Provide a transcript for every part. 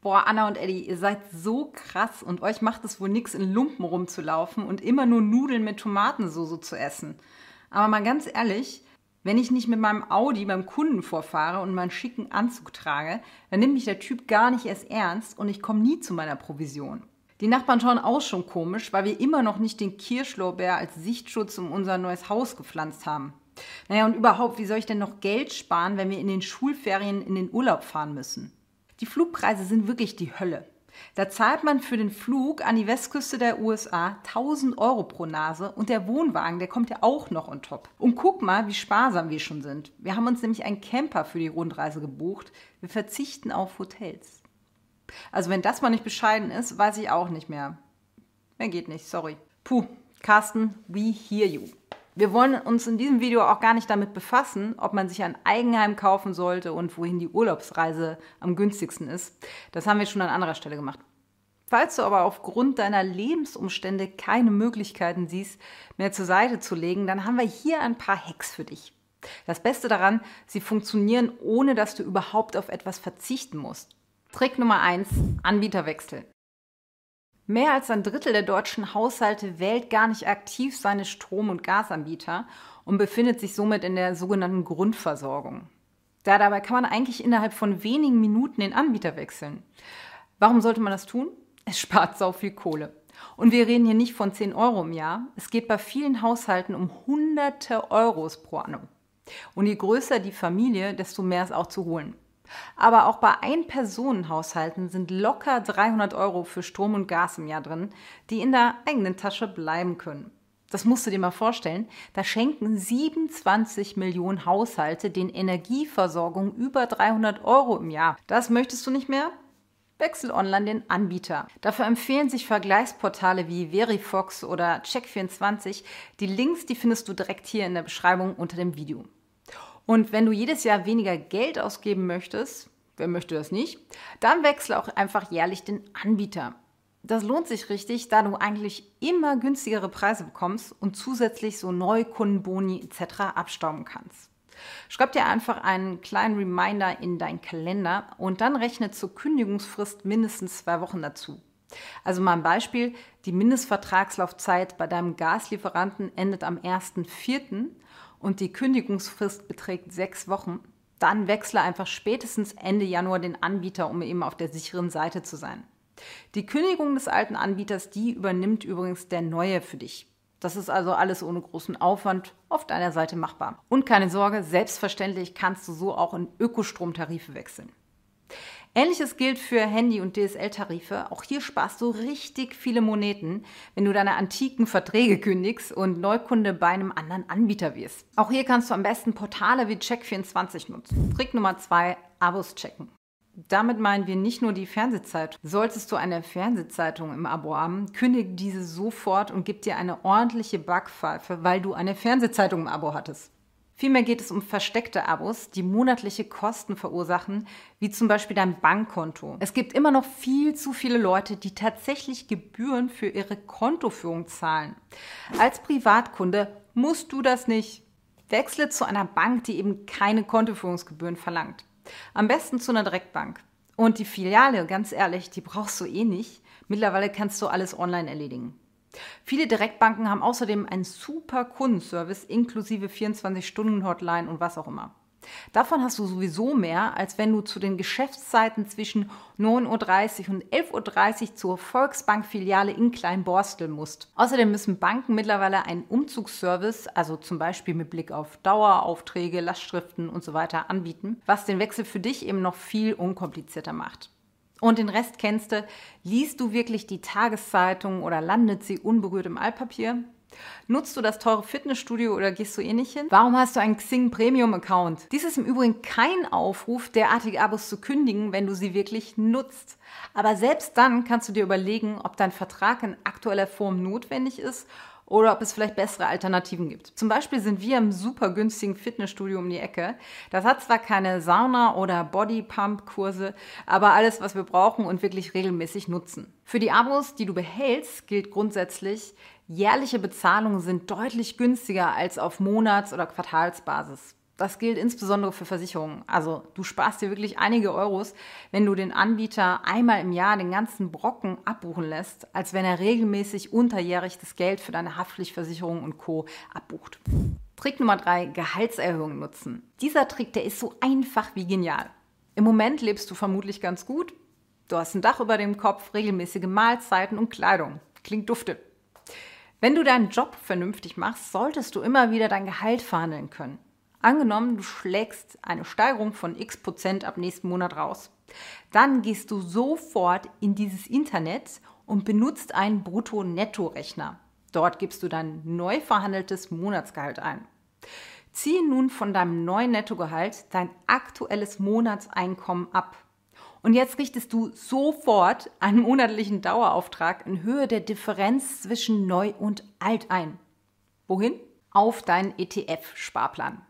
Boah, Anna und Eddie, ihr seid so krass und euch macht es wohl nichts, in Lumpen rumzulaufen und immer nur Nudeln mit Tomatensoße zu essen. Aber mal ganz ehrlich, wenn ich nicht mit meinem Audi beim Kunden vorfahre und meinen schicken Anzug trage, dann nimmt mich der Typ gar nicht erst ernst und ich komme nie zu meiner Provision. Die Nachbarn schauen auch schon komisch, weil wir immer noch nicht den Kirschlorbeer als Sichtschutz um unser neues Haus gepflanzt haben. Naja, und überhaupt, wie soll ich denn noch Geld sparen, wenn wir in den Schulferien in den Urlaub fahren müssen? Die Flugpreise sind wirklich die Hölle. Da zahlt man für den Flug an die Westküste der USA 1000 Euro pro Nase und der Wohnwagen, der kommt ja auch noch on top. Und guck mal, wie sparsam wir schon sind. Wir haben uns nämlich einen Camper für die Rundreise gebucht. Wir verzichten auf Hotels. Also wenn das mal nicht bescheiden ist, weiß ich auch nicht mehr. Mehr geht nicht, sorry. Puh, Carsten, we hear you. Wir wollen uns in diesem Video auch gar nicht damit befassen, ob man sich ein Eigenheim kaufen sollte und wohin die Urlaubsreise am günstigsten ist. Das haben wir schon an anderer Stelle gemacht. Falls du aber aufgrund deiner Lebensumstände keine Möglichkeiten siehst, mehr zur Seite zu legen, dann haben wir hier ein paar Hacks für dich. Das Beste daran, sie funktionieren, ohne dass du überhaupt auf etwas verzichten musst. Trick Nummer 1, Anbieter wechseln. Mehr als ein Drittel der deutschen Haushalte wählt gar nicht aktiv seine Strom- und Gasanbieter und befindet sich somit in der sogenannten Grundversorgung. Da dabei kann man eigentlich innerhalb von wenigen Minuten den Anbieter wechseln. Warum sollte man das tun? Es spart sau viel Kohle. Und wir reden hier nicht von 10 Euro im Jahr. Es geht bei vielen Haushalten um hunderte Euros pro Anno. Und je größer die Familie, desto mehr ist auch zu holen. Aber auch bei Ein-Personen-Haushalten sind locker 300 Euro für Strom und Gas im Jahr drin, die in der eigenen Tasche bleiben können. Das musst du dir mal vorstellen. Da schenken 27 Millionen Haushalte den Energieversorgung über 300 Euro im Jahr. Das möchtest du nicht mehr? Wechsel online den Anbieter. Dafür empfehlen sich Vergleichsportale wie Verifox oder Check24. Die Links, die findest du direkt hier in der Beschreibung unter dem Video. Und wenn du jedes Jahr weniger Geld ausgeben möchtest, wer möchte das nicht, dann wechsle auch einfach jährlich den Anbieter. Das lohnt sich richtig, da du eigentlich immer günstigere Preise bekommst und zusätzlich so Neukundenboni etc. abstauben kannst. Schreib dir einfach einen kleinen Reminder in deinen Kalender und dann rechne zur Kündigungsfrist mindestens zwei Wochen dazu. Also mal ein Beispiel, die Mindestvertragslaufzeit bei deinem Gaslieferanten endet am 1.4 und die Kündigungsfrist beträgt sechs Wochen, dann wechsle einfach spätestens Ende Januar den Anbieter, um eben auf der sicheren Seite zu sein. Die Kündigung des alten Anbieters, die übernimmt übrigens der neue für dich. Das ist also alles ohne großen Aufwand auf deiner Seite machbar. Und keine Sorge, selbstverständlich kannst du so auch in Ökostromtarife wechseln. Ähnliches gilt für Handy- und DSL-Tarife. Auch hier sparst du richtig viele Moneten, wenn du deine antiken Verträge kündigst und Neukunde bei einem anderen Anbieter wirst. Auch hier kannst du am besten Portale wie Check24 nutzen. Trick Nummer zwei: Abos checken. Damit meinen wir nicht nur die Fernsehzeitung. Solltest du eine Fernsehzeitung im Abo haben, kündige diese sofort und gib dir eine ordentliche Backpfeife, weil du eine Fernsehzeitung im Abo hattest. Vielmehr geht es um versteckte Abos, die monatliche Kosten verursachen, wie zum Beispiel dein Bankkonto. Es gibt immer noch viel zu viele Leute, die tatsächlich Gebühren für ihre Kontoführung zahlen. Als Privatkunde musst du das nicht. Wechsle zu einer Bank, die eben keine Kontoführungsgebühren verlangt. Am besten zu einer Direktbank. Und die Filiale, ganz ehrlich, die brauchst du eh nicht. Mittlerweile kannst du alles online erledigen. Viele Direktbanken haben außerdem einen super Kundenservice inklusive 24-Stunden-Hotline und was auch immer. Davon hast du sowieso mehr, als wenn du zu den Geschäftszeiten zwischen 9.30 Uhr und 11.30 Uhr zur Volksbank-Filiale in Kleinborstel musst. Außerdem müssen Banken mittlerweile einen Umzugsservice, also zum Beispiel mit Blick auf Daueraufträge, Lastschriften und so weiter, anbieten, was den Wechsel für dich eben noch viel unkomplizierter macht und den Rest kennst du, liest du wirklich die Tageszeitung oder landet sie unberührt im Altpapier? Nutzt du das teure Fitnessstudio oder gehst du eh nicht hin? Warum hast du einen Xing Premium Account? Dies ist im Übrigen kein Aufruf, derartige Abos zu kündigen, wenn du sie wirklich nutzt. Aber selbst dann kannst du dir überlegen, ob dein Vertrag in aktueller Form notwendig ist oder ob es vielleicht bessere Alternativen gibt. Zum Beispiel sind wir im super günstigen Fitnessstudio um die Ecke. Das hat zwar keine Sauna- oder Bodypump-Kurse, aber alles, was wir brauchen und wirklich regelmäßig nutzen. Für die Abos, die du behältst, gilt grundsätzlich, jährliche Bezahlungen sind deutlich günstiger als auf Monats- oder Quartalsbasis. Das gilt insbesondere für Versicherungen. Also du sparst dir wirklich einige Euros, wenn du den Anbieter einmal im Jahr den ganzen Brocken abbuchen lässt, als wenn er regelmäßig unterjährig das Geld für deine Haftpflichtversicherung und Co. abbucht. Trick Nummer drei: Gehaltserhöhung nutzen. Dieser Trick, der ist so einfach wie genial. Im Moment lebst du vermutlich ganz gut. Du hast ein Dach über dem Kopf, regelmäßige Mahlzeiten und Kleidung. Klingt dufte. Wenn du deinen Job vernünftig machst, solltest du immer wieder dein Gehalt verhandeln können. Angenommen, du schlägst eine Steigerung von x Prozent ab nächsten Monat raus. Dann gehst du sofort in dieses Internet und benutzt einen Brutto-Netto-Rechner. Dort gibst du dein neu verhandeltes Monatsgehalt ein. Ziehe nun von deinem neuen Nettogehalt dein aktuelles Monatseinkommen ab. Und jetzt richtest du sofort einen monatlichen Dauerauftrag in Höhe der Differenz zwischen neu und alt ein. Wohin? Auf deinen ETF-Sparplan.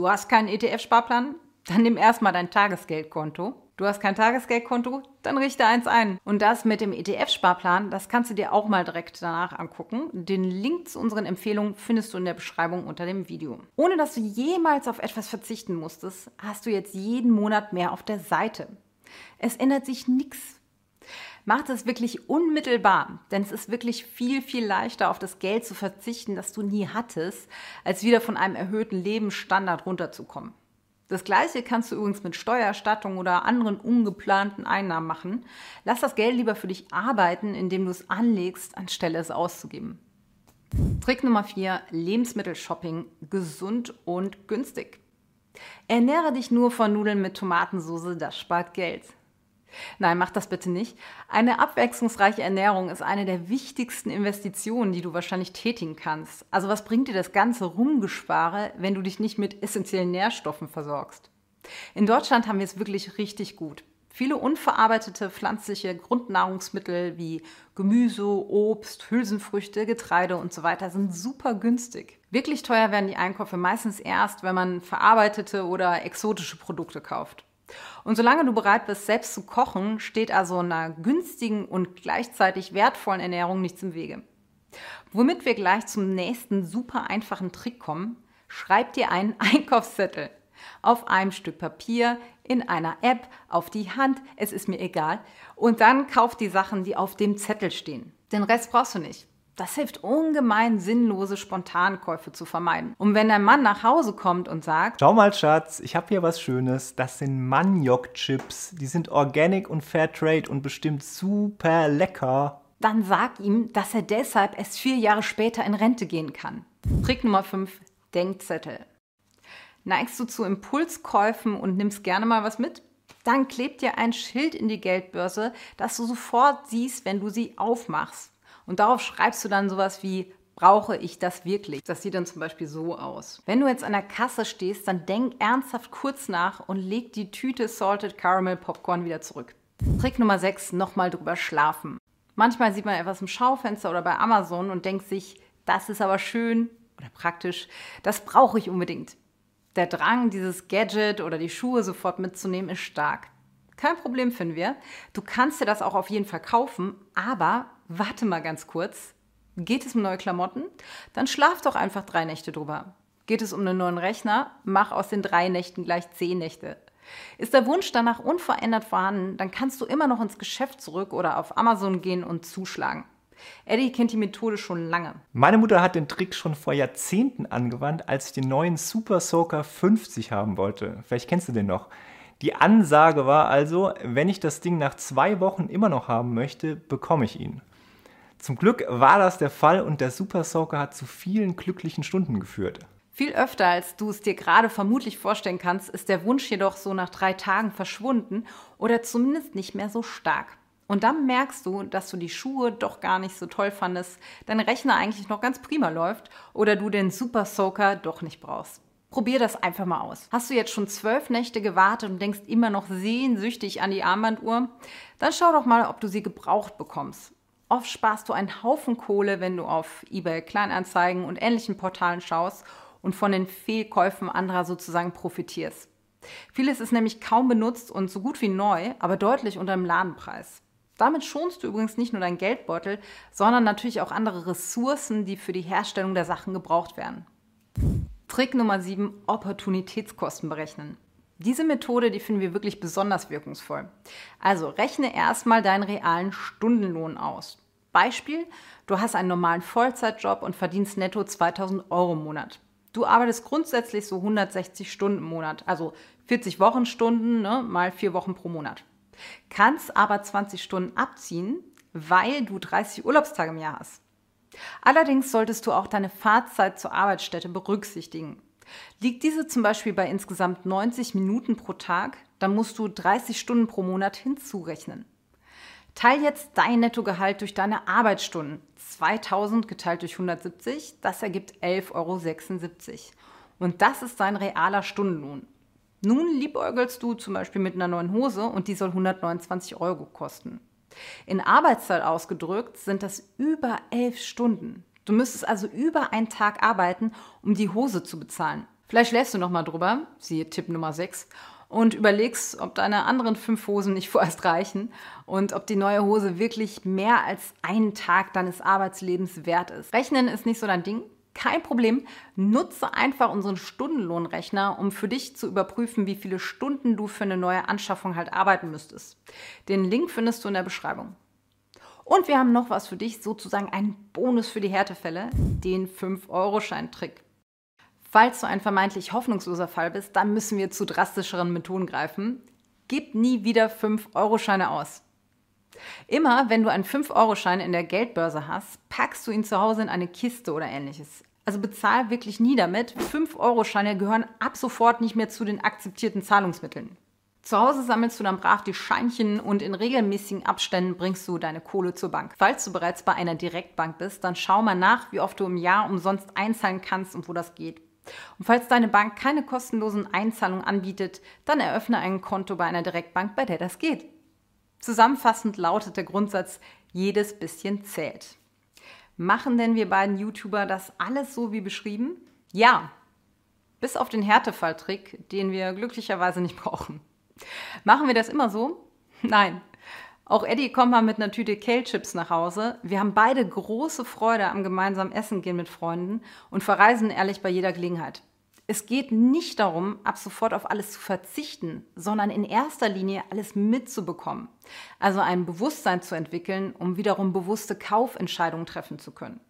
Du hast keinen ETF-Sparplan? Dann nimm erstmal dein Tagesgeldkonto. Du hast kein Tagesgeldkonto? Dann richte eins ein. Und das mit dem ETF-Sparplan, das kannst du dir auch mal direkt danach angucken. Den Link zu unseren Empfehlungen findest du in der Beschreibung unter dem Video. Ohne dass du jemals auf etwas verzichten musstest, hast du jetzt jeden Monat mehr auf der Seite. Es ändert sich nichts. Mach das wirklich unmittelbar, denn es ist wirklich viel, viel leichter, auf das Geld zu verzichten, das du nie hattest, als wieder von einem erhöhten Lebensstandard runterzukommen. Das gleiche kannst du übrigens mit Steuererstattung oder anderen ungeplanten Einnahmen machen. Lass das Geld lieber für dich arbeiten, indem du es anlegst, anstelle es auszugeben. Trick Nummer 4: Lebensmittelshopping gesund und günstig. Ernähre dich nur von Nudeln mit Tomatensauce, das spart Geld. Nein, mach das bitte nicht. Eine abwechslungsreiche Ernährung ist eine der wichtigsten Investitionen, die du wahrscheinlich tätigen kannst. Also was bringt dir das ganze Rumgespare, wenn du dich nicht mit essentiellen Nährstoffen versorgst? In Deutschland haben wir es wirklich richtig gut. Viele unverarbeitete pflanzliche Grundnahrungsmittel wie Gemüse, Obst, Hülsenfrüchte, Getreide und so weiter sind super günstig. Wirklich teuer werden die Einkäufe meistens erst, wenn man verarbeitete oder exotische Produkte kauft. Und solange du bereit bist, selbst zu kochen, steht also einer günstigen und gleichzeitig wertvollen Ernährung nichts im Wege. Womit wir gleich zum nächsten super einfachen Trick kommen, schreib dir einen Einkaufszettel auf einem Stück Papier, in einer App, auf die Hand, es ist mir egal, und dann kauf die Sachen, die auf dem Zettel stehen. Den Rest brauchst du nicht. Das hilft ungemein, sinnlose Spontankäufe zu vermeiden. Und wenn der Mann nach Hause kommt und sagt: Schau mal, Schatz, ich habe hier was Schönes. Das sind Maniok-Chips. Die sind organic und fair trade und bestimmt super lecker. Dann sag ihm, dass er deshalb erst vier Jahre später in Rente gehen kann. Trick Nummer 5: Denkzettel. Neigst du zu Impulskäufen und nimmst gerne mal was mit? Dann klebt dir ein Schild in die Geldbörse, das du sofort siehst, wenn du sie aufmachst. Und darauf schreibst du dann sowas wie, brauche ich das wirklich? Das sieht dann zum Beispiel so aus. Wenn du jetzt an der Kasse stehst, dann denk ernsthaft kurz nach und leg die Tüte Salted Caramel Popcorn wieder zurück. Trick Nummer 6, nochmal drüber schlafen. Manchmal sieht man etwas im Schaufenster oder bei Amazon und denkt sich, das ist aber schön oder praktisch, das brauche ich unbedingt. Der Drang, dieses Gadget oder die Schuhe sofort mitzunehmen, ist stark. Kein Problem, finden wir. Du kannst dir das auch auf jeden Fall kaufen, aber warte mal ganz kurz. Geht es um neue Klamotten? Dann schlaf doch einfach drei Nächte drüber. Geht es um einen neuen Rechner? Mach aus den drei Nächten gleich zehn Nächte. Ist der Wunsch danach unverändert vorhanden, dann kannst du immer noch ins Geschäft zurück oder auf Amazon gehen und zuschlagen. Eddie kennt die Methode schon lange. Meine Mutter hat den Trick schon vor Jahrzehnten angewandt, als ich den neuen Super Soaker 50 haben wollte. Vielleicht kennst du den noch. Die Ansage war also, wenn ich das Ding nach zwei Wochen immer noch haben möchte, bekomme ich ihn. Zum Glück war das der Fall und der Super Soaker hat zu vielen glücklichen Stunden geführt. Viel öfter, als du es dir gerade vermutlich vorstellen kannst, ist der Wunsch jedoch so nach drei Tagen verschwunden oder zumindest nicht mehr so stark. Und dann merkst du, dass du die Schuhe doch gar nicht so toll fandest, dein Rechner eigentlich noch ganz prima läuft oder du den Super Soaker doch nicht brauchst. Probier das einfach mal aus. Hast du jetzt schon zwölf Nächte gewartet und denkst immer noch sehnsüchtig an die Armbanduhr? Dann schau doch mal, ob du sie gebraucht bekommst. Oft sparst du einen Haufen Kohle, wenn du auf eBay Kleinanzeigen und ähnlichen Portalen schaust und von den Fehlkäufen anderer sozusagen profitierst. Vieles ist nämlich kaum benutzt und so gut wie neu, aber deutlich unter dem Ladenpreis. Damit schonst du übrigens nicht nur deinen Geldbeutel, sondern natürlich auch andere Ressourcen, die für die Herstellung der Sachen gebraucht werden. Trick Nummer 7, Opportunitätskosten berechnen. Diese Methode, die finden wir wirklich besonders wirkungsvoll. Also rechne erstmal deinen realen Stundenlohn aus. Beispiel, du hast einen normalen Vollzeitjob und verdienst netto 2000 Euro im Monat. Du arbeitest grundsätzlich so 160 Stunden im Monat, also 40 Wochenstunden ne, mal vier Wochen pro Monat. Kannst aber 20 Stunden abziehen, weil du 30 Urlaubstage im Jahr hast. Allerdings solltest du auch deine Fahrzeit zur Arbeitsstätte berücksichtigen. Liegt diese zum Beispiel bei insgesamt 90 Minuten pro Tag, dann musst du 30 Stunden pro Monat hinzurechnen. Teil jetzt dein Nettogehalt durch deine Arbeitsstunden. 2000 geteilt durch 170, das ergibt 11,76 Euro. Und das ist dein realer Stundenlohn. Nun liebäugelst du zum Beispiel mit einer neuen Hose und die soll 129 Euro kosten. In Arbeitszeit ausgedrückt sind das über elf Stunden. Du müsstest also über einen Tag arbeiten, um die Hose zu bezahlen. Vielleicht schläfst du noch mal drüber, siehe Tipp Nummer 6, und überlegst, ob deine anderen fünf Hosen nicht vorerst reichen und ob die neue Hose wirklich mehr als einen Tag deines Arbeitslebens wert ist. Rechnen ist nicht so dein Ding? Kein Problem. Nutze einfach unseren Stundenlohnrechner, um für dich zu überprüfen, wie viele Stunden du für eine neue Anschaffung halt arbeiten müsstest. Den Link findest du in der Beschreibung. Und wir haben noch was für dich, sozusagen einen Bonus für die Härtefälle, den 5-Euro-Schein-Trick. Falls du ein vermeintlich hoffnungsloser Fall bist, dann müssen wir zu drastischeren Methoden greifen. Gib nie wieder 5-Euro-Scheine aus. Immer wenn du einen 5-Euro-Schein in der Geldbörse hast, packst du ihn zu Hause in eine Kiste oder ähnliches. Also bezahl wirklich nie damit. 5-Euro-Scheine gehören ab sofort nicht mehr zu den akzeptierten Zahlungsmitteln. Zu Hause sammelst du dann brav die Scheinchen und in regelmäßigen Abständen bringst du deine Kohle zur Bank. Falls du bereits bei einer Direktbank bist, dann schau mal nach, wie oft du im Jahr umsonst einzahlen kannst und wo das geht. Und falls deine Bank keine kostenlosen Einzahlungen anbietet, dann eröffne ein Konto bei einer Direktbank, bei der das geht. Zusammenfassend lautet der Grundsatz, jedes bisschen zählt. Machen denn wir beiden YouTuber das alles so wie beschrieben? Ja, bis auf den Härtefalltrick, den wir glücklicherweise nicht brauchen. Machen wir das immer so? Nein. Auch Eddie kommt mal mit einer Tüte Kale-Chips nach Hause. Wir haben beide große Freude am gemeinsamen Essen gehen mit Freunden und verreisen ehrlich bei jeder Gelegenheit. Es geht nicht darum, ab sofort auf alles zu verzichten, sondern in erster Linie alles mitzubekommen. Also ein Bewusstsein zu entwickeln, um wiederum bewusste Kaufentscheidungen treffen zu können.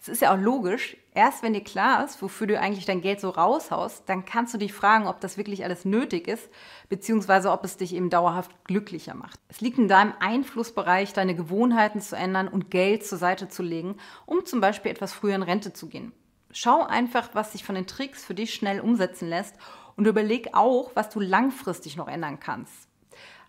Es ist ja auch logisch, erst wenn dir klar ist, wofür du eigentlich dein Geld so raushaust, dann kannst du dich fragen, ob das wirklich alles nötig ist, beziehungsweise ob es dich eben dauerhaft glücklicher macht. Es liegt in deinem Einflussbereich, deine Gewohnheiten zu ändern und Geld zur Seite zu legen, um zum Beispiel etwas früher in Rente zu gehen. Schau einfach, was sich von den Tricks für dich schnell umsetzen lässt und überleg auch, was du langfristig noch ändern kannst.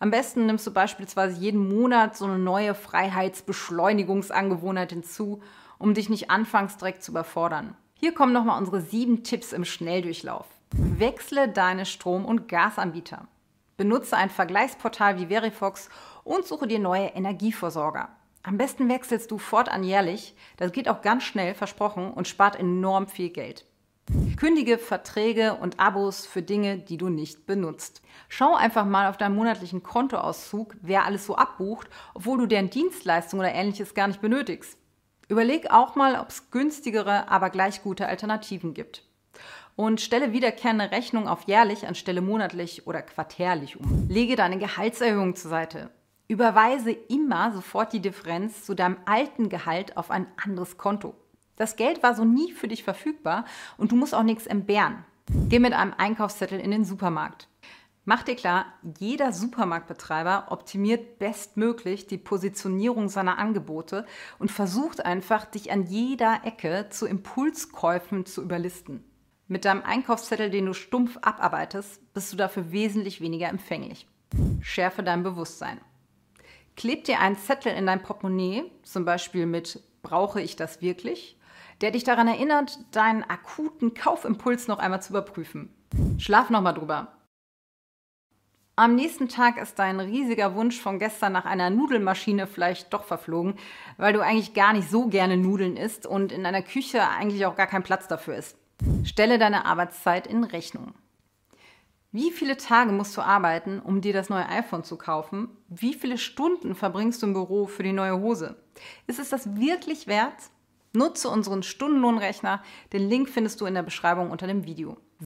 Am besten nimmst du beispielsweise jeden Monat so eine neue Freiheitsbeschleunigungsangewohnheit hinzu um dich nicht anfangs direkt zu überfordern. Hier kommen nochmal unsere sieben Tipps im Schnelldurchlauf. Wechsle deine Strom- und Gasanbieter. Benutze ein Vergleichsportal wie Verifox und suche dir neue Energieversorger. Am besten wechselst du fortan jährlich. Das geht auch ganz schnell, versprochen, und spart enorm viel Geld. Kündige Verträge und Abos für Dinge, die du nicht benutzt. Schau einfach mal auf deinem monatlichen Kontoauszug, wer alles so abbucht, obwohl du deren Dienstleistung oder ähnliches gar nicht benötigst. Überleg auch mal, ob es günstigere, aber gleich gute Alternativen gibt. Und stelle wiederkehrende Rechnung auf jährlich anstelle monatlich oder quartärlich um. Lege deine Gehaltserhöhung zur Seite. Überweise immer sofort die Differenz zu deinem alten Gehalt auf ein anderes Konto. Das Geld war so nie für dich verfügbar und du musst auch nichts entbehren. Geh mit einem Einkaufszettel in den Supermarkt. Mach dir klar, jeder Supermarktbetreiber optimiert bestmöglich die Positionierung seiner Angebote und versucht einfach, dich an jeder Ecke zu Impulskäufen zu überlisten. Mit deinem Einkaufszettel, den du stumpf abarbeitest, bist du dafür wesentlich weniger empfänglich. Schärfe dein Bewusstsein. Kleb dir einen Zettel in dein Portemonnaie, zum Beispiel mit Brauche ich das wirklich? der dich daran erinnert, deinen akuten Kaufimpuls noch einmal zu überprüfen. Schlaf nochmal drüber. Am nächsten Tag ist dein riesiger Wunsch von gestern nach einer Nudelmaschine vielleicht doch verflogen, weil du eigentlich gar nicht so gerne Nudeln isst und in deiner Küche eigentlich auch gar kein Platz dafür ist. Stelle deine Arbeitszeit in Rechnung. Wie viele Tage musst du arbeiten, um dir das neue iPhone zu kaufen? Wie viele Stunden verbringst du im Büro für die neue Hose? Ist es das wirklich wert? Nutze unseren Stundenlohnrechner. Den Link findest du in der Beschreibung unter dem Video.